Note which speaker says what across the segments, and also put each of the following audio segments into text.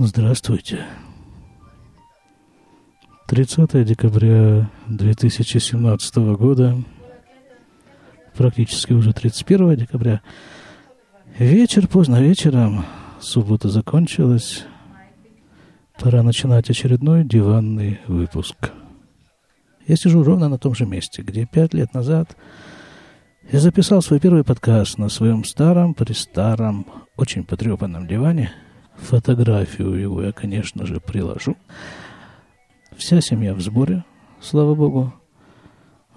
Speaker 1: Здравствуйте. 30 декабря 2017 года, практически уже 31 декабря, вечер, поздно вечером, суббота закончилась, пора начинать очередной диванный выпуск. Я сижу ровно на том же месте, где пять лет назад я записал свой первый подкаст на своем старом, престаром, очень потрепанном диване – Фотографию его я, конечно же, приложу. Вся семья в сборе, слава богу.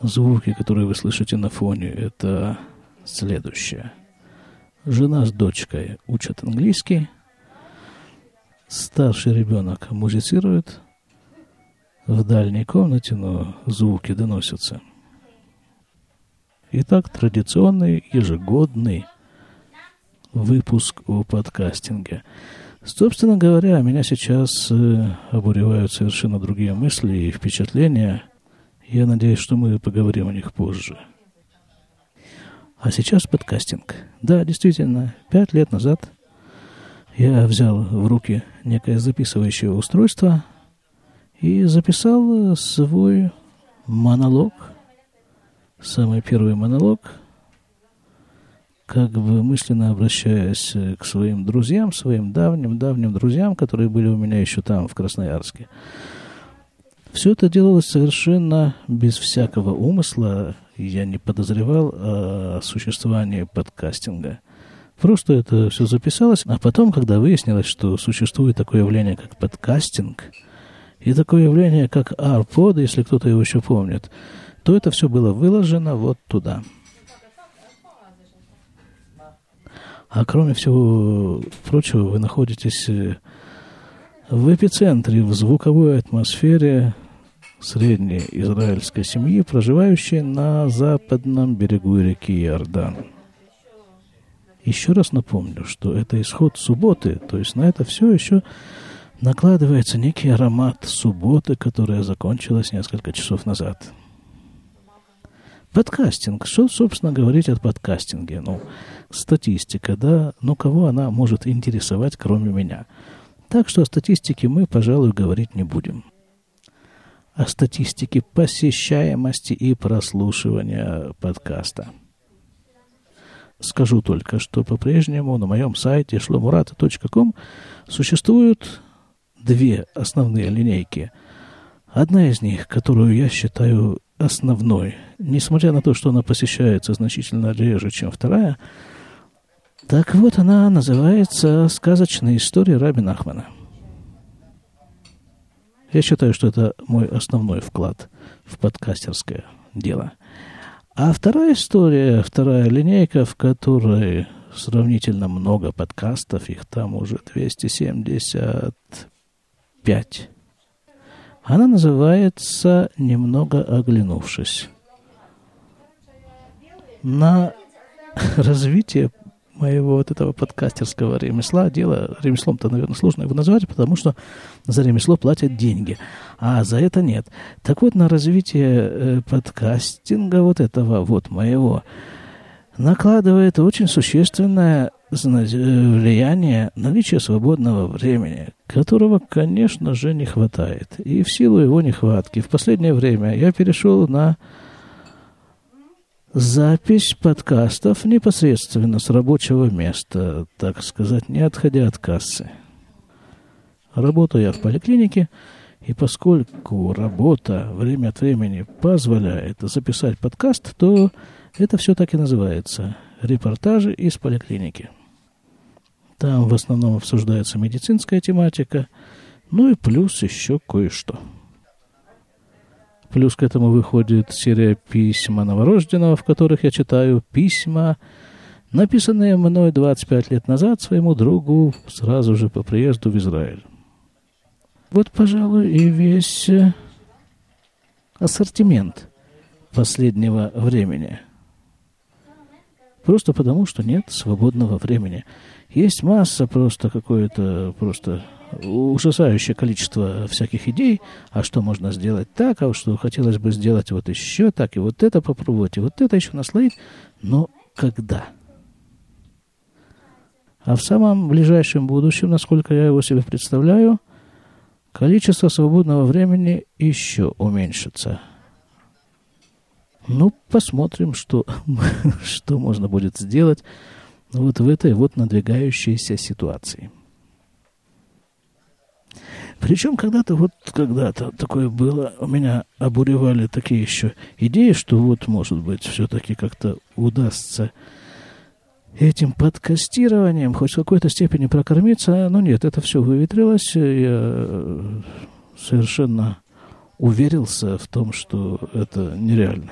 Speaker 1: Звуки, которые вы слышите на фоне, это следующее. Жена с дочкой учат английский. Старший ребенок музицирует в дальней комнате, но звуки доносятся. Итак, традиционный ежегодный выпуск о подкастинге – Собственно говоря, меня сейчас э, обуревают совершенно другие мысли и впечатления. Я надеюсь, что мы поговорим о них позже. А сейчас подкастинг. Да, действительно, пять лет назад я взял в руки некое записывающее устройство и записал свой монолог, самый первый монолог как бы мысленно обращаясь э, к своим друзьям, своим давним-давним друзьям, которые были у меня еще там, в Красноярске. Все это делалось совершенно без всякого умысла. Я не подозревал о существовании подкастинга. Просто это все записалось. А потом, когда выяснилось, что существует такое явление, как подкастинг, и такое явление, как ARPod, если кто-то его еще помнит, то это все было выложено вот туда – А кроме всего прочего, вы находитесь э, в эпицентре, в звуковой атмосфере средней израильской семьи, проживающей на западном берегу реки Иордан. Еще раз напомню, что это исход субботы, то есть на это все еще накладывается некий аромат субботы, которая закончилась несколько часов назад. Подкастинг. Что, собственно, говорить о подкастинге? Ну, статистика, да, ну, кого она может интересовать, кроме меня? Так что о статистике мы, пожалуй, говорить не будем. О статистике посещаемости и прослушивания подкаста. Скажу только, что по-прежнему на моем сайте shlomurata.com существуют две основные линейки. Одна из них, которую я считаю основной, несмотря на то, что она посещается значительно реже, чем вторая, так вот она называется «Сказочная история Раби Нахмана». Я считаю, что это мой основной вклад в подкастерское дело. А вторая история, вторая линейка, в которой сравнительно много подкастов, их там уже 275 она называется «Немного оглянувшись». На развитие моего вот этого подкастерского ремесла, дело ремеслом-то, наверное, сложно его назвать, потому что за ремесло платят деньги, а за это нет. Так вот, на развитие э, подкастинга вот этого вот моего накладывает очень существенное влияние наличие свободного времени, которого, конечно же, не хватает. И в силу его нехватки в последнее время я перешел на запись подкастов непосредственно с рабочего места, так сказать, не отходя от кассы. Работаю я в поликлинике, и поскольку работа время от времени позволяет записать подкаст, то это все так и называется – репортажи из поликлиники – там в основном обсуждается медицинская тематика, ну и плюс еще кое-что. Плюс к этому выходит серия письма новорожденного, в которых я читаю письма, написанные мной 25 лет назад своему другу сразу же по приезду в Израиль. Вот, пожалуй, и весь э, ассортимент последнего времени. Просто потому, что нет свободного времени. Есть масса просто какое-то, просто ужасающее количество всяких идей, а что можно сделать так, а что хотелось бы сделать вот еще так, и вот это попробовать, и вот это еще наслоить, но когда? А в самом ближайшем будущем, насколько я его себе представляю, количество свободного времени еще уменьшится. Ну, посмотрим, что, что можно будет сделать вот в этой вот надвигающейся ситуации. Причем когда-то, вот когда-то такое было, у меня обуревали такие еще идеи, что вот, может быть, все-таки как-то удастся этим подкастированием хоть в какой-то степени прокормиться. Но нет, это все выветрилось. Я совершенно уверился в том, что это нереально.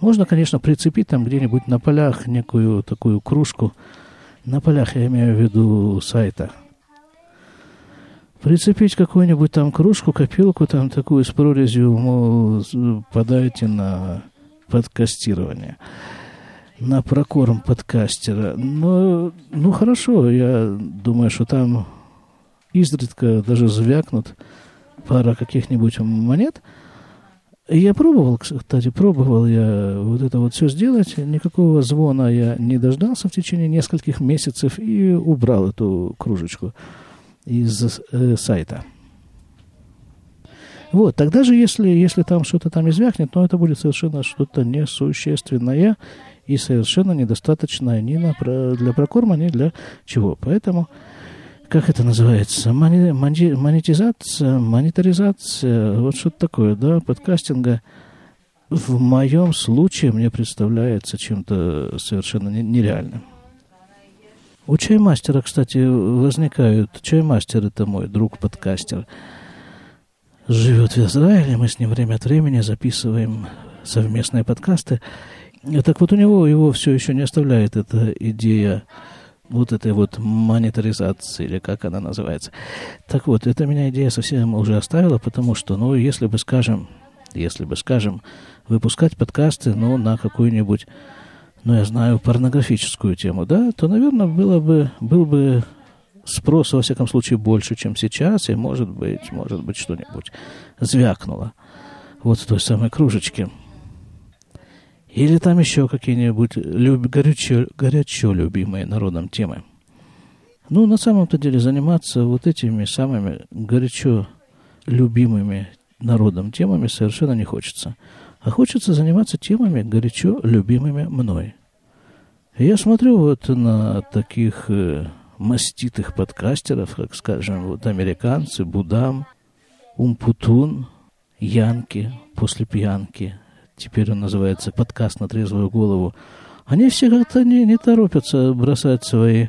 Speaker 1: Можно, конечно, прицепить там где-нибудь на полях некую такую кружку. На полях я имею в виду сайта. Прицепить какую-нибудь там кружку, копилку там такую с прорезью, мол, подайте на подкастирование на прокорм подкастера. Но, ну, хорошо, я думаю, что там изредка даже звякнут пара каких-нибудь монет. Я пробовал, кстати, пробовал я вот это вот все сделать. Никакого звона я не дождался в течение нескольких месяцев и убрал эту кружечку из э, сайта. Вот, тогда же, если, если там что-то там извякнет, то это будет совершенно что-то несущественное, и совершенно недостаточно ни на, для прокорма, ни для чего. Поэтому, как это называется, мони, мони, монетизация, монетаризация, вот что-то такое, да, подкастинга в моем случае мне представляется чем-то совершенно нереальным. У чаймастера, кстати, возникают... Чаймастер — это мой друг-подкастер. Живет в Израиле, мы с ним время от времени записываем совместные подкасты. Так вот у него его все еще не оставляет эта идея вот этой вот монетаризации, или как она называется. Так вот, эта меня идея совсем уже оставила, потому что, ну, если бы, скажем, если бы, скажем, выпускать подкасты, ну, на какую-нибудь, ну, я знаю, порнографическую тему, да, то, наверное, было бы, был бы спрос, во всяком случае, больше, чем сейчас, и, может быть, может быть, что-нибудь звякнуло вот в той самой кружечке. Или там еще какие-нибудь люб... горячо, горячо любимые народом темы. Ну, на самом-то деле заниматься вот этими самыми горячо любимыми народом темами совершенно не хочется. А хочется заниматься темами, горячо любимыми мной. Я смотрю вот на таких э, маститых подкастеров, как, скажем, вот американцы, Будам, Умпутун, Янки после пьянки, теперь он называется «Подкаст на трезвую голову», они все как-то не, не торопятся бросать свои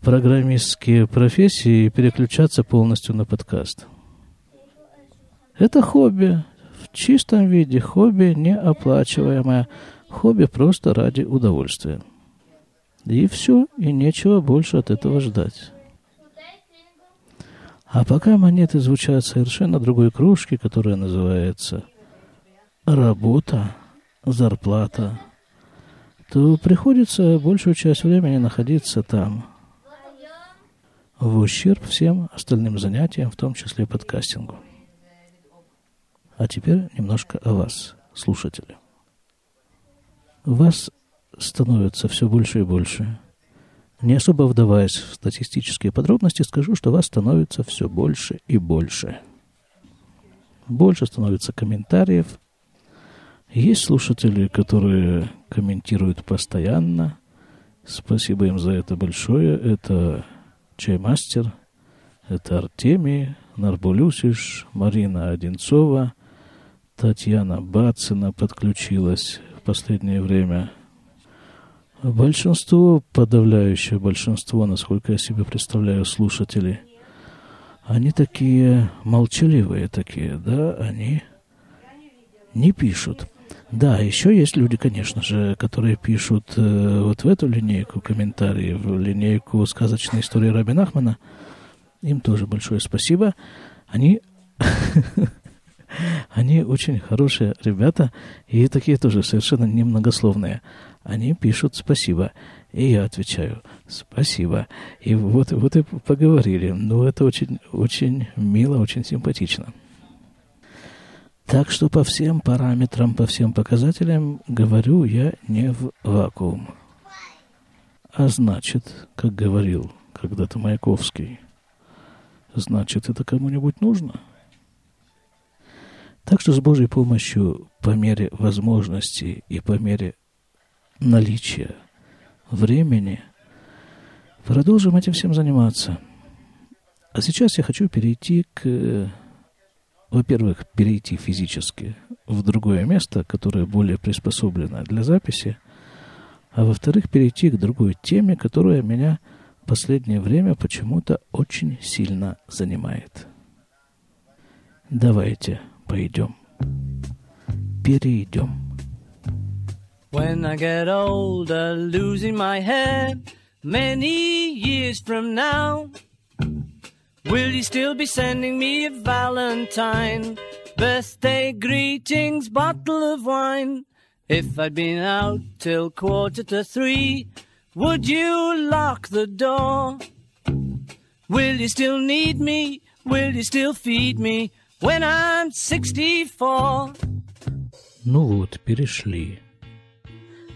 Speaker 1: программистские профессии и переключаться полностью на подкаст. Это хобби, в чистом виде хобби неоплачиваемое, хобби просто ради удовольствия. И все, и нечего больше от этого ждать. А пока монеты звучат совершенно другой кружки, которая называется – работа, зарплата, то приходится большую часть времени находиться там, в ущерб всем остальным занятиям, в том числе подкастингу. А теперь немножко о вас, слушатели. Вас становится все больше и больше. Не особо вдаваясь в статистические подробности, скажу, что вас становится все больше и больше. Больше становится комментариев – есть слушатели, которые комментируют постоянно. Спасибо им за это большое. Это Чаймастер, это Артемий, Нарбулюсиш, Марина Одинцова, Татьяна Бацина подключилась в последнее время. Большинство, подавляющее большинство, насколько я себе представляю, слушателей, они такие молчаливые такие, да, они не пишут. Да, еще есть люди, конечно же, которые пишут э, вот в эту линейку комментарии, в линейку сказочной истории Рабин Ахмана. Им тоже большое спасибо. Они, они очень хорошие ребята, и такие тоже совершенно немногословные. Они пишут спасибо, и я отвечаю спасибо. И вот, вот и поговорили. Ну, это очень, очень мило, очень симпатично. Так что по всем параметрам, по всем показателям говорю я не в вакуум. А значит, как говорил когда-то Маяковский, значит, это кому-нибудь нужно? Так что с Божьей помощью по мере возможностей и по мере наличия времени продолжим этим всем заниматься. А сейчас я хочу перейти к, во-первых, перейти физически в другое место, которое более приспособлено для записи, а во-вторых, перейти к другой теме, которая меня в последнее время почему-то очень сильно занимает. Давайте пойдем. Перейдем. When I get older, losing my head many years from now, will you still be sending me a valentine, birthday greetings, bottle of wine? If I'd been out till quarter to three, would you lock the door? Will you still need me? Will you still feed me When I'm 64? Ну вот, перешли.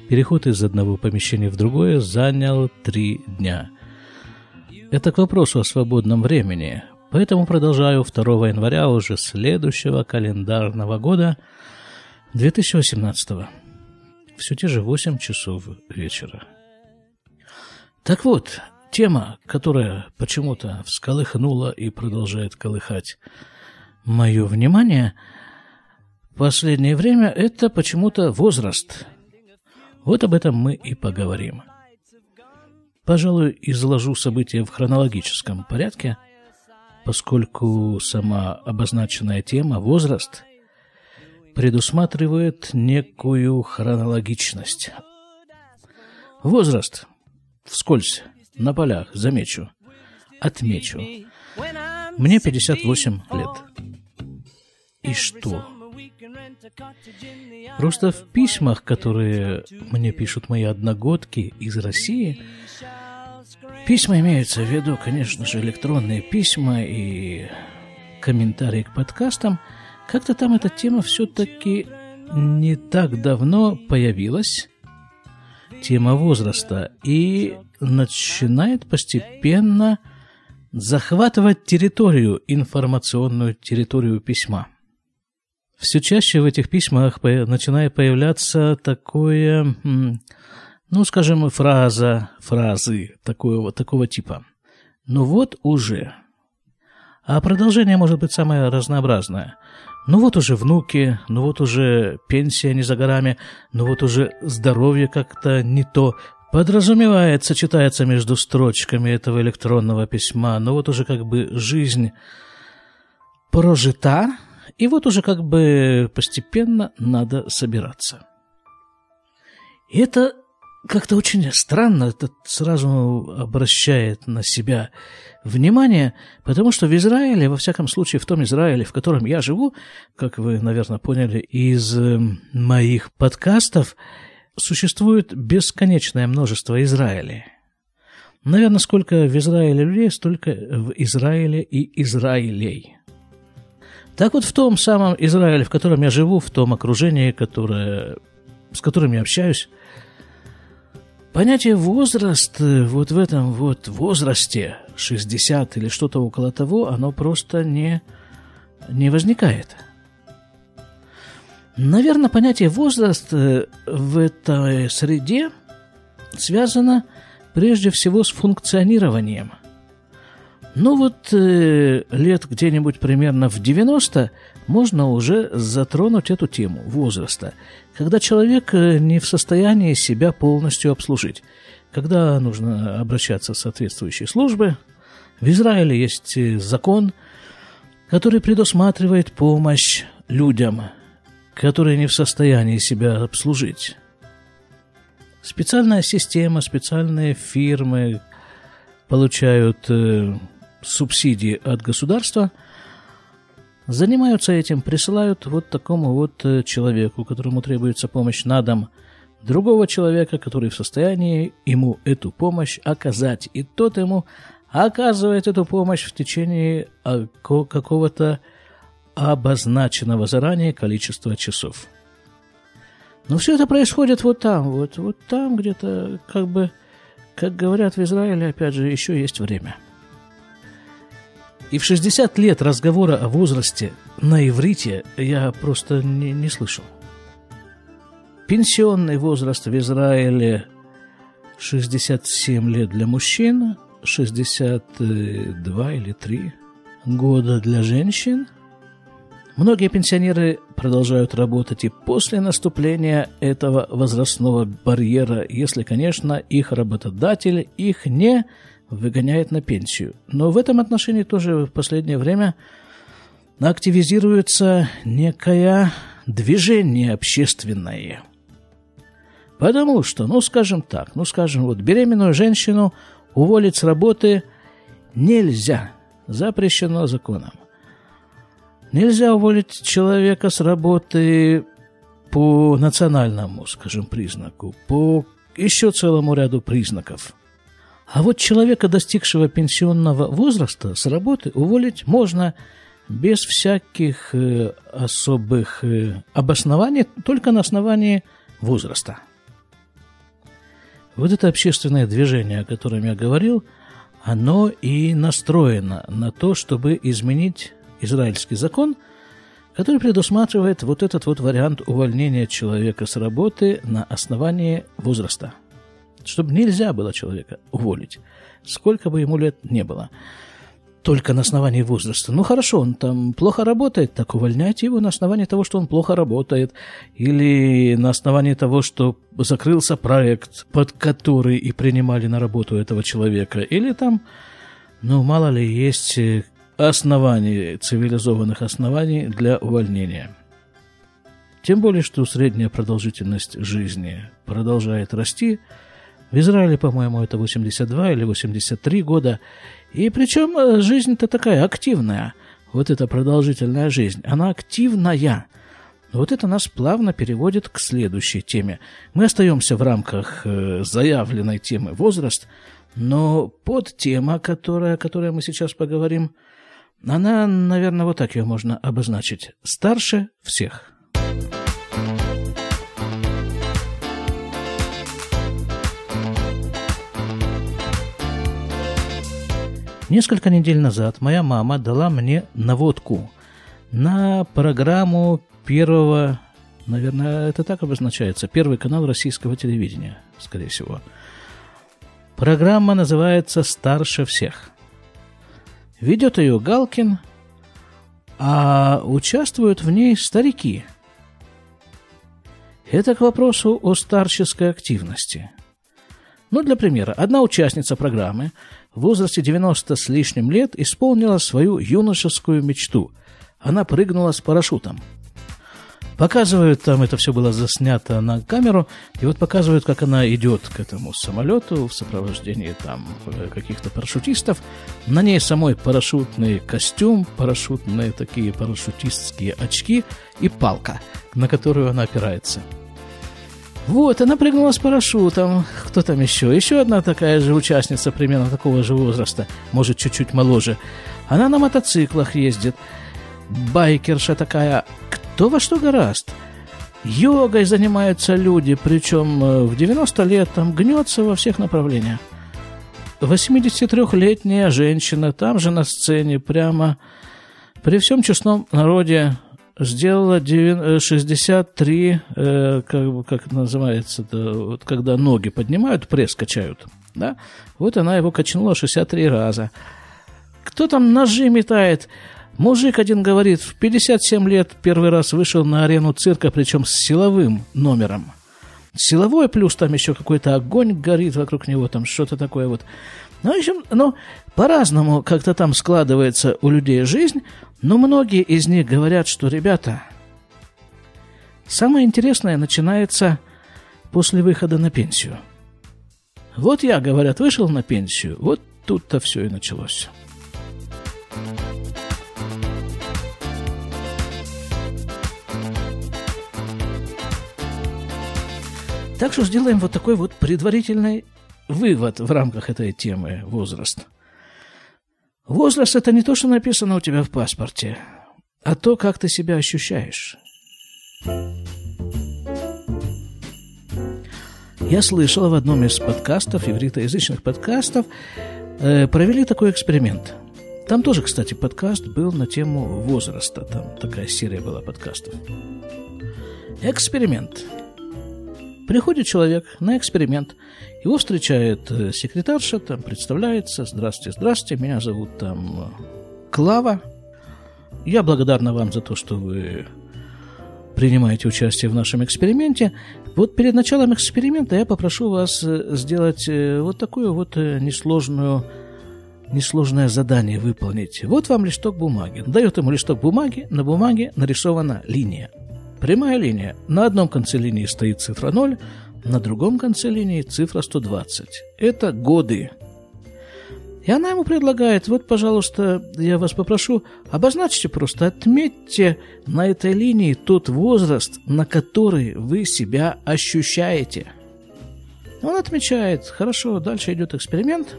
Speaker 1: Переход из одного помещения в другое занял три дня. Это к вопросу о свободном времени, поэтому продолжаю 2 января уже следующего календарного года 2018 -го все те же 8 часов вечера. Так вот, тема, которая почему-то всколыхнула и продолжает колыхать мое внимание в последнее время, это почему-то возраст. Вот об этом мы и поговорим. Пожалуй, изложу события в хронологическом порядке, поскольку сама обозначенная тема «возраст» предусматривает некую хронологичность. Возраст. Вскользь, на полях, замечу, отмечу. Мне 58 лет. И что? Просто в письмах, которые мне пишут мои одногодки из России, письма имеются в виду, конечно же, электронные письма и комментарии к подкастам – как-то там эта тема все-таки не так давно появилась, тема возраста, и начинает постепенно захватывать территорию, информационную территорию письма. Все чаще в этих письмах начинает появляться такое, ну, скажем, фраза, фразы такого, такого типа. Ну вот уже. А продолжение может быть самое разнообразное. Ну вот уже внуки, ну вот уже пенсия не за горами, ну вот уже здоровье как-то не то. Подразумевается, читается между строчками этого электронного письма, но вот уже как бы жизнь прожита, и вот уже как бы постепенно надо собираться. И это как-то очень странно, это сразу обращает на себя внимание, потому что в Израиле, во всяком случае в том Израиле, в котором я живу, как вы, наверное, поняли из эм, моих подкастов, существует бесконечное множество Израилей. Наверное, сколько в Израиле людей, столько в Израиле и Израилей. Так вот, в том самом Израиле, в котором я живу, в том окружении, которое, с которым я общаюсь, Понятие возраст вот в этом вот возрасте, 60 или что-то около того, оно просто не, не возникает. Наверное, понятие возраст в этой среде связано прежде всего с функционированием – ну вот э, лет где-нибудь примерно в 90 можно уже затронуть эту тему возраста, когда человек э, не в состоянии себя полностью обслужить, когда нужно обращаться в соответствующие службы. В Израиле есть э, закон, который предусматривает помощь людям, которые не в состоянии себя обслужить. Специальная система, специальные фирмы получают э, субсидии от государства, занимаются этим, присылают вот такому вот э, человеку, которому требуется помощь на дом, другого человека, который в состоянии ему эту помощь оказать. И тот ему оказывает эту помощь в течение а, какого-то обозначенного заранее количества часов. Но все это происходит вот там, вот, вот там где-то как бы как говорят в Израиле, опять же, еще есть время. И в 60 лет разговора о возрасте на иврите я просто не, не слышал. Пенсионный возраст в Израиле 67 лет для мужчин, 62 или 3 года для женщин. Многие пенсионеры продолжают работать и после наступления этого возрастного барьера, если, конечно, их работодатель их не выгоняет на пенсию. Но в этом отношении тоже в последнее время активизируется некое движение общественное. Потому что, ну, скажем так, ну, скажем, вот беременную женщину уволить с работы нельзя, запрещено законом. Нельзя уволить человека с работы по национальному, скажем, признаку, по еще целому ряду признаков – а вот человека, достигшего пенсионного возраста, с работы уволить можно без всяких э, особых э, обоснований, только на основании возраста. Вот это общественное движение, о котором я говорил, оно и настроено на то, чтобы изменить израильский закон, который предусматривает вот этот вот вариант увольнения человека с работы на основании возраста – чтобы нельзя было человека уволить, сколько бы ему лет не было. Только на основании возраста. Ну хорошо, он там плохо работает, так увольняйте его на основании того, что он плохо работает, или на основании того, что закрылся проект, под который и принимали на работу этого человека, или там, ну мало ли, есть оснований, цивилизованных оснований для увольнения. Тем более, что средняя продолжительность жизни продолжает расти, в Израиле, по-моему, это 82 или 83 года. И причем э, жизнь-то такая активная. Вот эта продолжительная жизнь. Она активная. Вот это нас плавно переводит к следующей теме. Мы остаемся в рамках э, заявленной темы возраст, но под тема, которая, о которой мы сейчас поговорим, она, наверное, вот так ее можно обозначить. Старше всех. Несколько недель назад моя мама дала мне наводку на программу первого, наверное, это так обозначается, первый канал российского телевидения, скорее всего. Программа называется «Старше всех». Ведет ее Галкин, а участвуют в ней старики. Это к вопросу о старческой активности. Ну, для примера, одна участница программы – в возрасте 90 с лишним лет исполнила свою юношескую мечту. Она прыгнула с парашютом. Показывают, там это все было заснято на камеру, и вот показывают, как она идет к этому самолету в сопровождении там э, каких-то парашютистов. На ней самой парашютный костюм, парашютные такие парашютистские очки и палка, на которую она опирается – вот, она прыгнула с парашютом. Кто там еще? Еще одна такая же участница, примерно такого же возраста, может, чуть-чуть моложе. Она на мотоциклах ездит. Байкерша такая. Кто во что гораст? Йогой занимаются люди, причем э, в 90 лет там гнется во всех направлениях. 83-летняя женщина там же на сцене, прямо при всем честном народе сделала 63, э, э, как, как называется, вот когда ноги поднимают, пресс качают, да, вот она его качнула 63 раза. Кто там ножи метает? Мужик один говорит, в 57 лет первый раз вышел на арену цирка, причем с силовым номером. Силовой, плюс там еще какой-то огонь горит вокруг него, там что-то такое вот. Ну, в общем, ну, по-разному как-то там складывается у людей жизнь, но многие из них говорят, что, ребята, самое интересное начинается после выхода на пенсию. Вот я, говорят, вышел на пенсию, вот тут-то все и началось. Так что сделаем вот такой вот предварительный вывод в рамках этой темы возраст. Возраст – это не то, что написано у тебя в паспорте, а то, как ты себя ощущаешь. Я слышал в одном из подкастов, ивритоязычных подкастов, э, провели такой эксперимент. Там тоже, кстати, подкаст был на тему возраста. Там такая серия была подкастов. Эксперимент. Приходит человек на эксперимент, его встречает э, секретарша, там представляется, здравствуйте, здравствуйте, меня зовут там Клава. Я благодарна вам за то, что вы принимаете участие в нашем эксперименте. Вот перед началом эксперимента я попрошу вас э, сделать э, вот такую вот несложную несложное задание выполнить. Вот вам листок бумаги. Дает ему листок бумаги, на бумаге нарисована линия. Прямая линия. На одном конце линии стоит цифра 0, на другом конце линии цифра 120. Это годы. И она ему предлагает, вот, пожалуйста, я вас попрошу, обозначьте просто, отметьте на этой линии тот возраст, на который вы себя ощущаете. Он отмечает, хорошо, дальше идет эксперимент.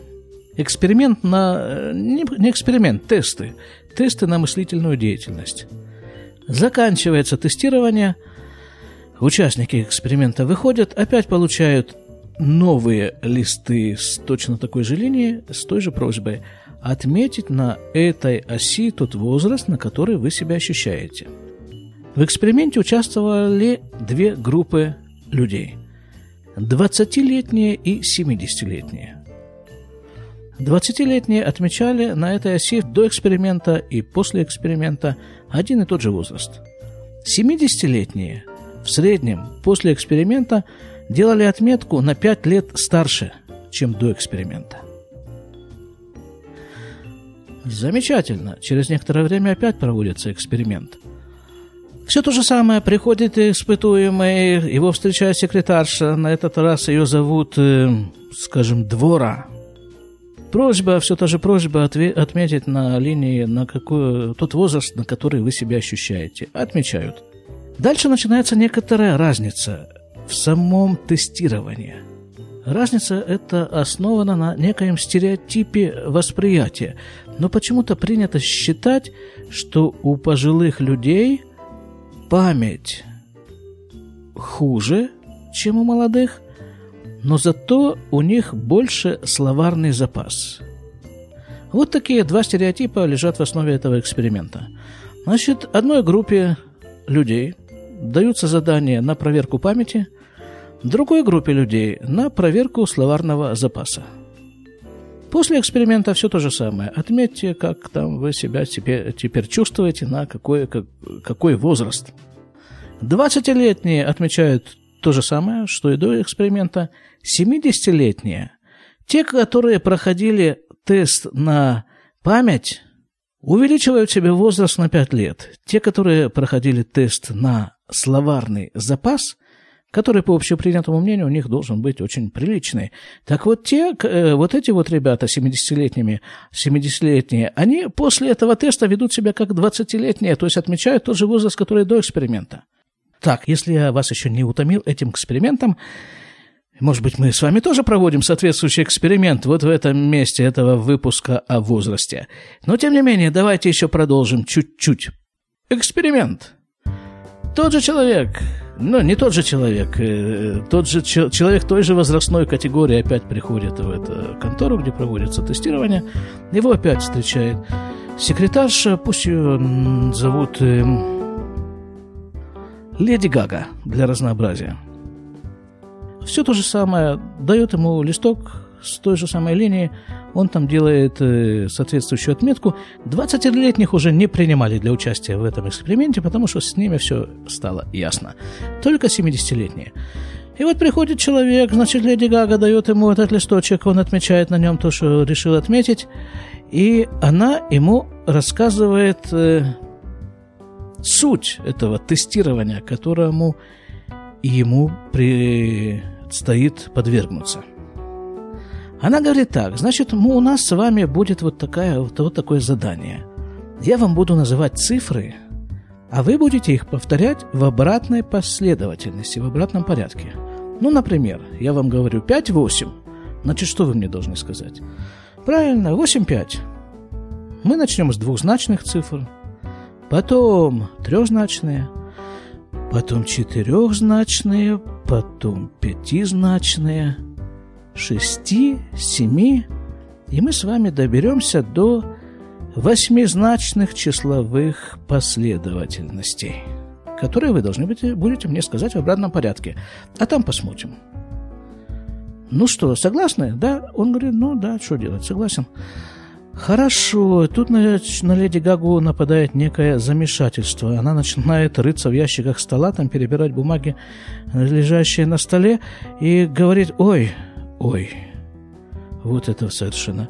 Speaker 1: Эксперимент на... Э, не, не эксперимент, тесты. Тесты на мыслительную деятельность. Заканчивается тестирование, участники эксперимента выходят, опять получают новые листы с точно такой же линией, с той же просьбой отметить на этой оси тот возраст, на который вы себя ощущаете. В эксперименте участвовали две группы людей. 20-летние и 70-летние. 20-летние отмечали на этой оси до эксперимента и после эксперимента один и тот же возраст. 70-летние в среднем после эксперимента делали отметку на 5 лет старше, чем до эксперимента. Замечательно. Через некоторое время опять проводится эксперимент. Все то же самое. Приходит испытуемый, его встречает секретарша. На этот раз ее зовут, э, скажем, Двора. Просьба, все та же просьба отметить на линии на какой, тот возраст, на который вы себя ощущаете. Отмечают. Дальше начинается некоторая разница в самом тестировании. Разница эта основана на некоем стереотипе восприятия, но почему-то принято считать, что у пожилых людей память хуже, чем у молодых, но зато у них больше словарный запас. Вот такие два стереотипа лежат в основе этого эксперимента. Значит, одной группе людей даются задания на проверку памяти, другой группе людей на проверку словарного запаса. После эксперимента все то же самое. Отметьте, как там вы себя теперь, чувствуете, на какой, как, какой возраст. 20-летние отмечают то же самое, что и до эксперимента. 70-летние, те, которые проходили тест на память, увеличивают себе возраст на 5 лет. Те, которые проходили тест на словарный запас, который, по общепринятому мнению, у них должен быть очень приличный. Так вот, те, э, вот эти вот ребята 70-летними, 70-летние, они после этого теста ведут себя как 20-летние, то есть отмечают тот же возраст, который до эксперимента. Так, если я вас еще не утомил этим экспериментом, может быть, мы с вами тоже проводим соответствующий эксперимент вот в этом месте этого выпуска о возрасте. Но, тем не менее, давайте еще продолжим чуть-чуть. Эксперимент. Тот же человек, ну, не тот же человек, э, тот же человек той же возрастной категории опять приходит в эту контору, где проводится тестирование. Его опять встречает секретарша, пусть ее зовут э, Леди Гага для разнообразия. Все то же самое, дает ему листок с той же самой линии, он там делает э, соответствующую отметку. 20-летних уже не принимали для участия в этом эксперименте, потому что с ними все стало ясно. Только 70-летние. И вот приходит человек, значит, Леди Гага дает ему этот листочек, он отмечает на нем то, что решил отметить, и она ему рассказывает э, суть этого тестирования, которому ему предстоит подвергнуться – она говорит так, значит, мы, у нас с вами будет вот, такая, вот, вот такое задание. Я вам буду называть цифры, а вы будете их повторять в обратной последовательности, в обратном порядке. Ну, например, я вам говорю 5-8. Значит, что вы мне должны сказать? Правильно, 8-5. Мы начнем с двухзначных цифр, потом трехзначные, потом четырехзначные, потом пятизначные, шести, семи, и мы с вами доберемся до восьмизначных числовых последовательностей, которые вы должны быть, будете мне сказать в обратном порядке. А там посмотрим. Ну что, согласны? Да? Он говорит, ну да, что делать, согласен. Хорошо, тут на, на леди Гагу нападает некое замешательство. Она начинает рыться в ящиках стола, там перебирать бумаги, лежащие на столе, и говорит, ой, ой, вот это совершенно,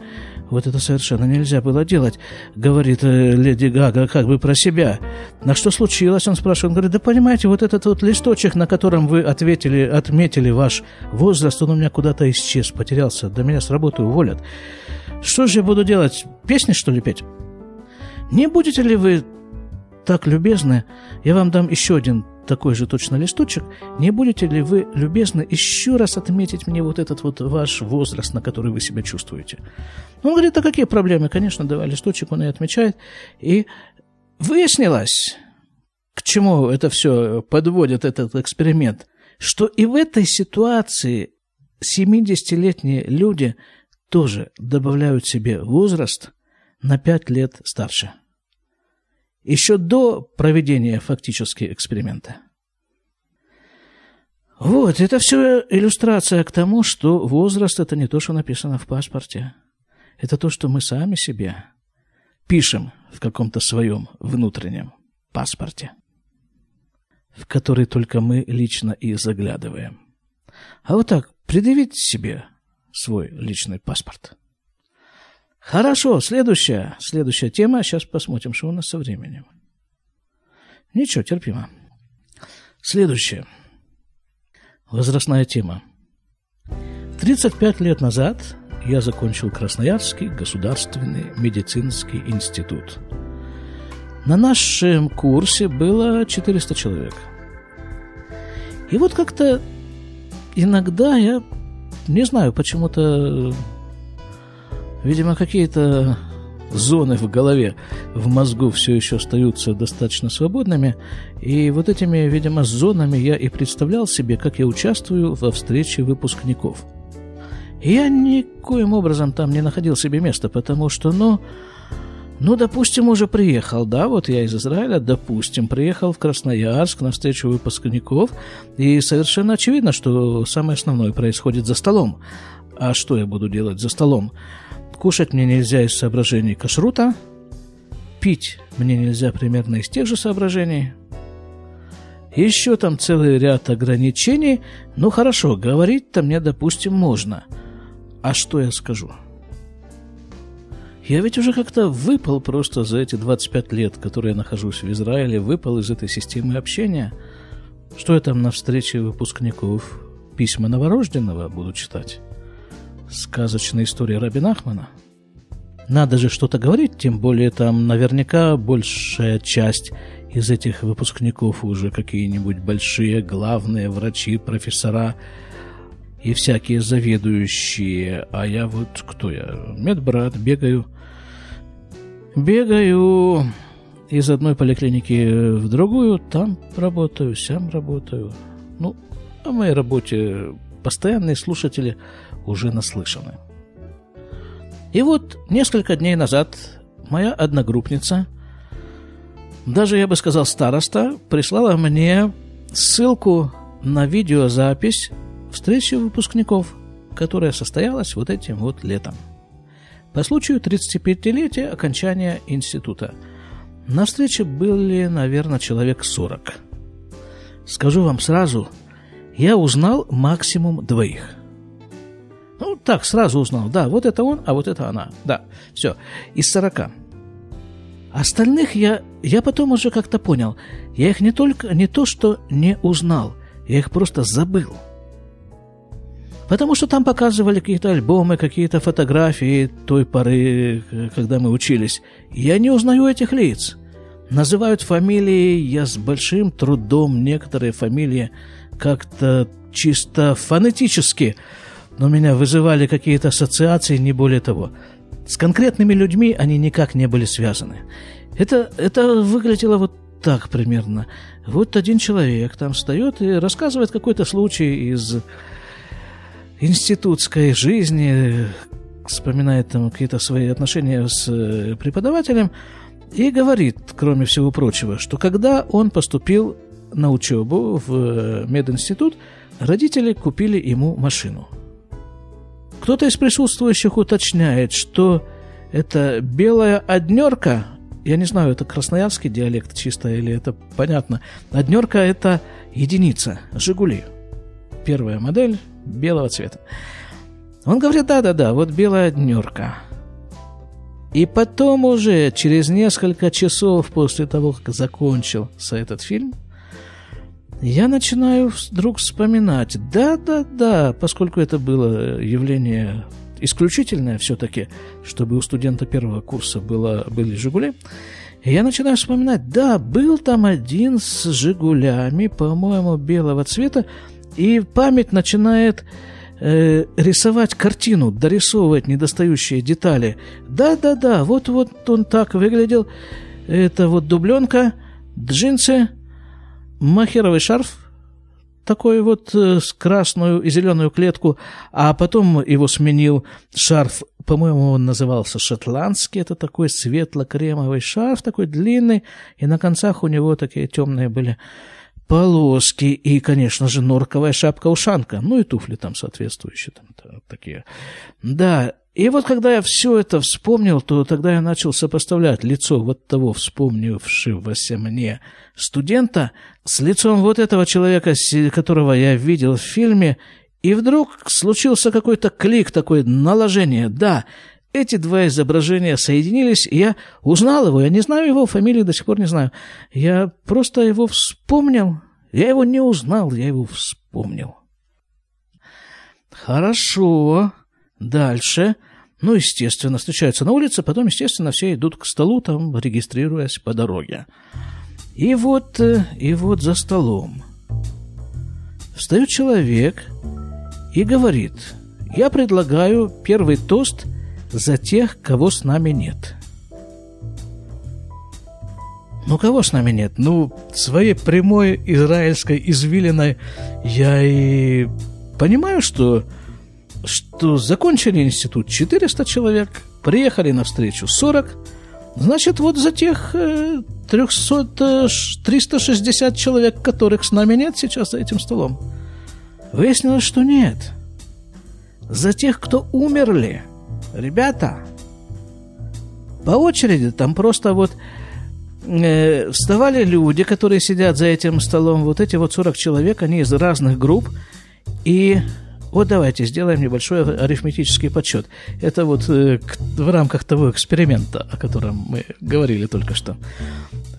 Speaker 1: вот это совершенно нельзя было делать, говорит э, леди Гага как бы про себя. На что случилось, он спрашивает, он говорит, да понимаете, вот этот вот листочек, на котором вы ответили, отметили ваш возраст, он у меня куда-то исчез, потерялся, до меня с работы уволят. Что же я буду делать? Песни, что ли, петь? Не будете ли вы так любезны? Я вам дам еще один такой же точно листочек. Не будете ли вы любезны еще раз отметить мне вот этот вот ваш возраст, на который вы себя чувствуете? Он говорит, а какие проблемы? Конечно, давай листочек, он и отмечает. И выяснилось, к чему это все подводит этот эксперимент, что и в этой ситуации 70-летние люди – тоже добавляют себе возраст на 5 лет старше. Еще до проведения фактически эксперимента. Вот, это все иллюстрация к тому, что возраст – это не то, что написано в паспорте. Это то, что мы сами себе пишем в каком-то своем внутреннем паспорте, в который только мы лично и заглядываем. А вот так предъявить себе свой личный паспорт. Хорошо, следующая, следующая тема. Сейчас посмотрим, что у нас со временем. Ничего, терпимо. Следующая. Возрастная тема. 35 лет назад я закончил Красноярский государственный медицинский институт. На нашем курсе было 400 человек. И вот как-то иногда я не знаю, почему-то, видимо, какие-то зоны в голове, в мозгу все еще остаются достаточно свободными. И вот этими, видимо, зонами я и представлял себе, как я участвую во встрече выпускников. И я никоим образом там не находил себе места, потому что, ну, ну, допустим, уже приехал, да, вот я из Израиля, допустим, приехал в Красноярск на встречу выпускников, и совершенно очевидно, что самое основное происходит за столом. А что я буду делать за столом? Кушать мне нельзя из соображений кашрута, пить мне нельзя примерно из тех же соображений. Еще там целый ряд ограничений. Ну хорошо, говорить-то мне, допустим, можно. А что я скажу? Я ведь уже как-то выпал просто за эти 25 лет, которые я нахожусь в Израиле, выпал из этой системы общения. Что я там на встрече выпускников письма новорожденного буду читать? Сказочная история Рабина Ахмана? Надо же что-то говорить, тем более там наверняка большая часть из этих выпускников уже какие-нибудь большие главные врачи, профессора и всякие заведующие. А я вот кто я? Медбрат, бегаю Бегаю из одной поликлиники в другую, там работаю, сям работаю. Ну, о моей работе постоянные слушатели уже наслышаны. И вот несколько дней назад моя одногруппница, даже я бы сказал староста, прислала мне ссылку на видеозапись встречи выпускников, которая состоялась вот этим вот летом по случаю 35-летия окончания института. На встрече были, наверное, человек 40. Скажу вам сразу, я узнал максимум двоих. Так, сразу узнал. Да, вот это он, а вот это она. Да, все, из 40. Остальных я, я потом уже как-то понял. Я их не только, не то что не узнал, я их просто забыл. Потому что там показывали какие-то альбомы, какие-то фотографии той поры, когда мы учились. Я не узнаю этих лиц. Называют фамилии, я с большим трудом некоторые фамилии как-то чисто фонетически, но меня вызывали какие-то ассоциации, не более того. С конкретными людьми они никак не были связаны. Это, это выглядело вот так примерно. Вот один человек там встает и рассказывает какой-то случай из институтской жизни, вспоминает там какие-то свои отношения с э, преподавателем и говорит, кроме всего прочего, что когда он поступил на учебу в э, мединститут, родители купили ему машину. Кто-то из присутствующих уточняет, что это белая однерка, я не знаю, это красноярский диалект чисто или это понятно. Однерка – это единица, «Жигули». Первая модель белого цвета. Он говорит, да-да-да, вот белая однерка. И потом уже, через несколько часов после того, как закончился этот фильм, я начинаю вдруг вспоминать, да-да-да, поскольку это было явление исключительное все-таки, чтобы у студента первого курса было, были «Жигули», я начинаю вспоминать, да, был там один с «Жигулями», по-моему, белого цвета, и память начинает э, рисовать картину, дорисовывать недостающие детали. Да-да-да, вот-вот он так выглядел. Это вот дубленка, джинсы, махеровый шарф, такой вот э, с красную и зеленую клетку, а потом его сменил шарф, по-моему, он назывался шотландский, это такой светло-кремовый шарф, такой длинный, и на концах у него такие темные были полоски и, конечно же, норковая шапка-ушанка, ну и туфли там соответствующие, там такие. Да, и вот когда я все это вспомнил, то тогда я начал сопоставлять лицо вот того вспомнившегося мне студента с лицом вот этого человека, которого я видел в фильме, и вдруг случился какой-то клик, такое наложение. Да, эти два изображения соединились, и я узнал его. Я не знаю его фамилии, до сих пор не знаю. Я просто его вспомнил. Я его не узнал, я его вспомнил. Хорошо. Дальше. Ну, естественно, встречаются на улице, потом, естественно, все идут к столу, там, регистрируясь по дороге. И вот, э, и вот за столом встает человек и говорит, я предлагаю первый тост – за тех, кого с нами нет. Ну, кого с нами нет? Ну, своей прямой израильской извилиной я и понимаю, что, что закончили институт 400 человек, приехали на встречу 40, значит, вот за тех 300, 360 э, человек, которых с нами нет сейчас за этим столом, выяснилось, что нет. За тех, кто умерли – ребята, по очереди там просто вот э, вставали люди, которые сидят за этим столом, вот эти вот 40 человек, они из разных групп, и вот давайте сделаем небольшой арифметический подсчет. Это вот э, к, в рамках того эксперимента, о котором мы говорили только что.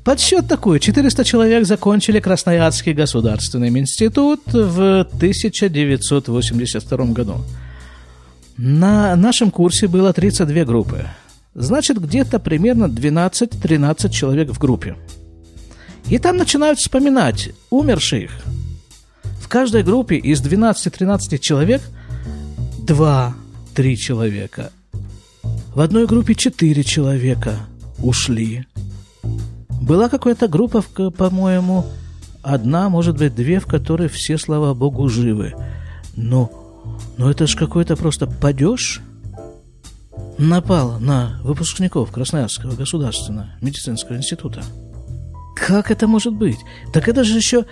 Speaker 1: Подсчет такой. 400 человек закончили Красноярский государственный институт в 1982 году. На нашем курсе было 32 группы. Значит, где-то примерно 12-13 человек в группе. И там начинают вспоминать умерших. В каждой группе из 12-13 человек 2-3 человека. В одной группе 4 человека ушли. Была какая-то группа, по-моему, одна, может быть, две, в которой все, слава богу, живы. Но но это ж какой-то просто падеж напал на выпускников Красноярского государственного медицинского института. Как это может быть? Так это же еще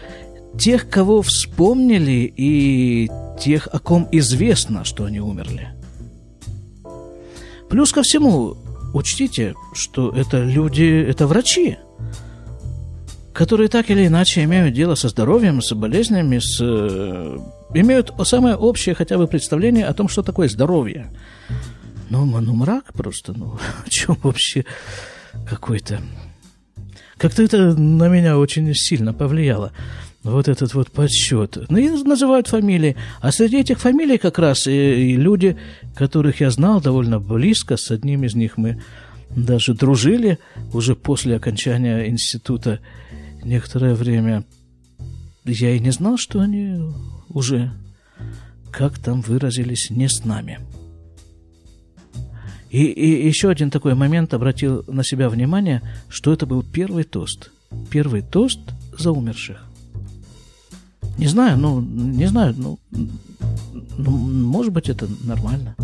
Speaker 1: тех, кого вспомнили, и тех, о ком известно, что они умерли. Плюс ко всему, учтите, что это люди, это врачи, которые так или иначе имеют дело со здоровьем, с болезнями, с э, имеют самое общее хотя бы представление о том, что такое здоровье. Ну, ну мрак просто, ну, о чем вообще какой-то... Как-то это на меня очень сильно повлияло. Вот этот вот подсчет. Ну, и называют фамилии. А среди этих фамилий как раз и, и люди, которых я знал довольно близко, с одним из них мы даже дружили уже после окончания института некоторое время. Я и не знал, что они уже, как там выразились, не с нами. И, и еще один такой момент обратил на себя внимание, что это был первый тост. первый тост за умерших. Не знаю, ну, не знаю, ну, ну может быть, это нормально.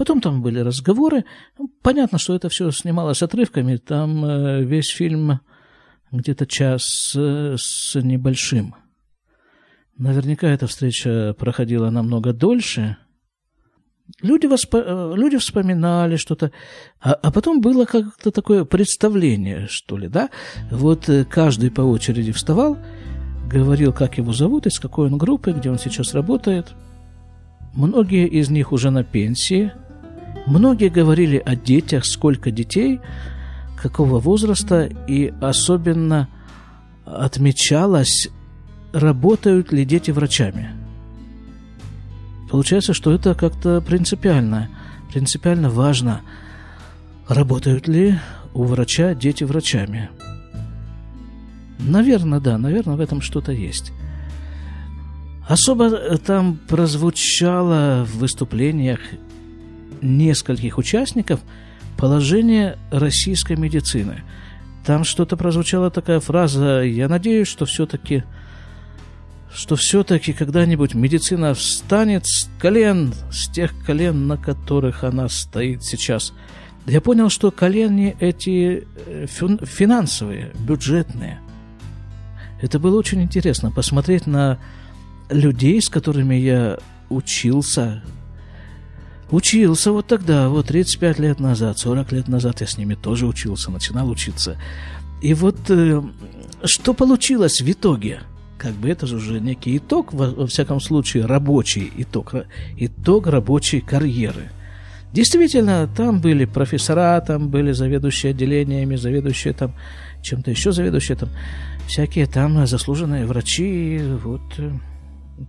Speaker 1: Потом там были разговоры. Ну, понятно, что это все снималось отрывками. Там э, весь фильм где-то час э, с небольшим. Наверняка эта встреча проходила намного дольше. Люди, восп... Э, люди вспоминали что-то, а, а потом было как-то такое представление, что ли, да? Вот каждый по очереди вставал, говорил, как его зовут, из какой он группы, где он сейчас работает. Многие из них уже на пенсии – Многие говорили о детях, сколько детей, какого возраста, и особенно отмечалось, работают ли дети врачами. Получается, что это как-то принципиально, принципиально важно, работают ли у врача дети врачами. Наверное, да, наверное, в этом что-то есть. Особо там прозвучало в выступлениях нескольких участников положение российской медицины. Там что-то прозвучала такая фраза, я надеюсь, что все-таки что все-таки когда-нибудь медицина встанет с колен, с тех колен, на которых она стоит сейчас. Я понял, что колени эти э, финансовые, бюджетные. Это было очень интересно, посмотреть на людей, с которыми я учился, Учился вот тогда, вот 35 лет назад, 40 лет назад я с ними тоже учился, начинал учиться. И вот э, что получилось в итоге? Как бы это же уже некий итог, во, всяком случае, рабочий итог, итог рабочей карьеры. Действительно, там были профессора, там были заведующие отделениями, заведующие там чем-то еще заведующие там, всякие там заслуженные врачи, вот э,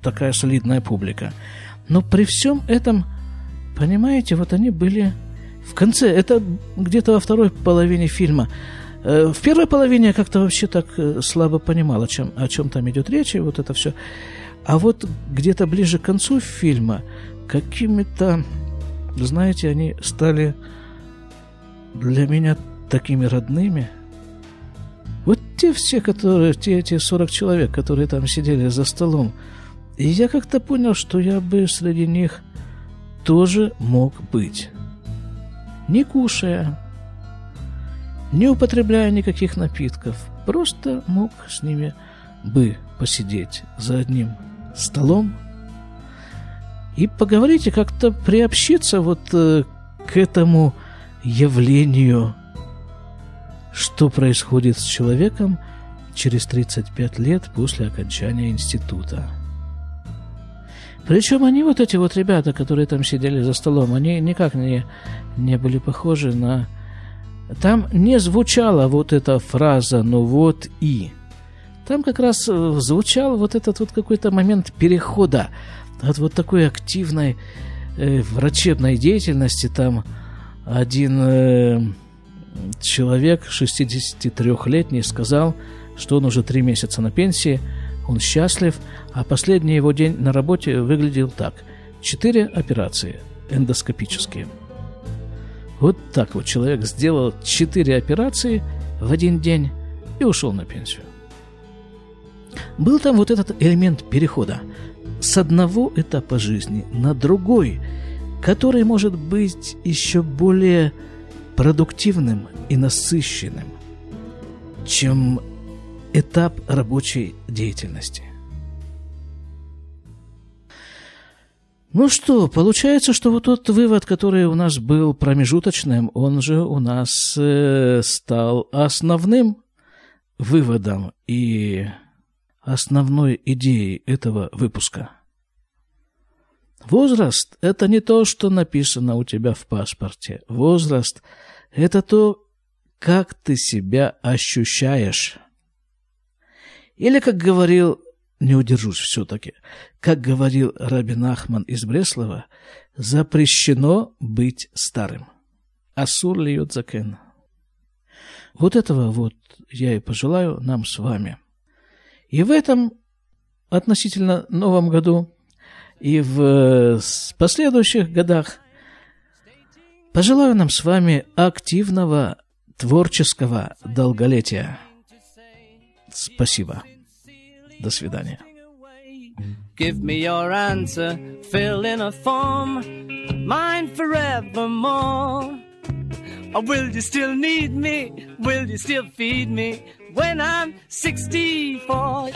Speaker 1: такая солидная публика. Но при всем этом Понимаете, вот они были в конце, это где-то во второй половине фильма. Э, в первой половине я как-то вообще так э, слабо понимал, о чем, о чем там идет речь, и вот это все. А вот где-то ближе к концу фильма какими-то, знаете, они стали для меня такими родными. Вот те все, которые, те эти 40 человек, которые там сидели за столом, и я как-то понял, что я бы среди них тоже мог быть. Не кушая, не употребляя никаких напитков, просто мог с ними бы посидеть за одним столом и поговорить и как-то приобщиться вот э, к этому явлению, что происходит с человеком через 35 лет после окончания института. Причем они вот эти вот ребята, которые там сидели за столом, они никак не, не были похожи на... Там не звучала вот эта фраза «ну вот и». Там как раз э, звучал вот этот вот какой-то момент перехода от вот такой активной э, врачебной деятельности. Там один э, человек, 63-летний, сказал, что он уже три месяца на пенсии – он счастлив, а последний его день на работе выглядел так. Четыре операции эндоскопические. Вот так вот человек сделал четыре операции в один день и ушел на пенсию. Был там вот этот элемент перехода с одного этапа жизни на другой, который может быть еще более продуктивным и насыщенным, чем этап рабочей деятельности. Ну что, получается, что вот тот вывод, который у нас был промежуточным, он же у нас э, стал основным выводом и основной идеей этого выпуска. Возраст – это не то, что написано у тебя в паспорте. Возраст – это то, как ты себя ощущаешь. Или, как говорил, не удержусь все-таки, как говорил Рабин Ахман из Бреслова, запрещено быть старым. Асур льет закен. Вот этого вот я и пожелаю нам с вами. И в этом относительно новом году и в последующих годах
Speaker 2: Пожелаю нам с вами активного творческого долголетия. Спасибо. До свидания. Give me your answer, fill in a form, mine forevermore. Or will you still need me? Will you still feed me when I'm 64?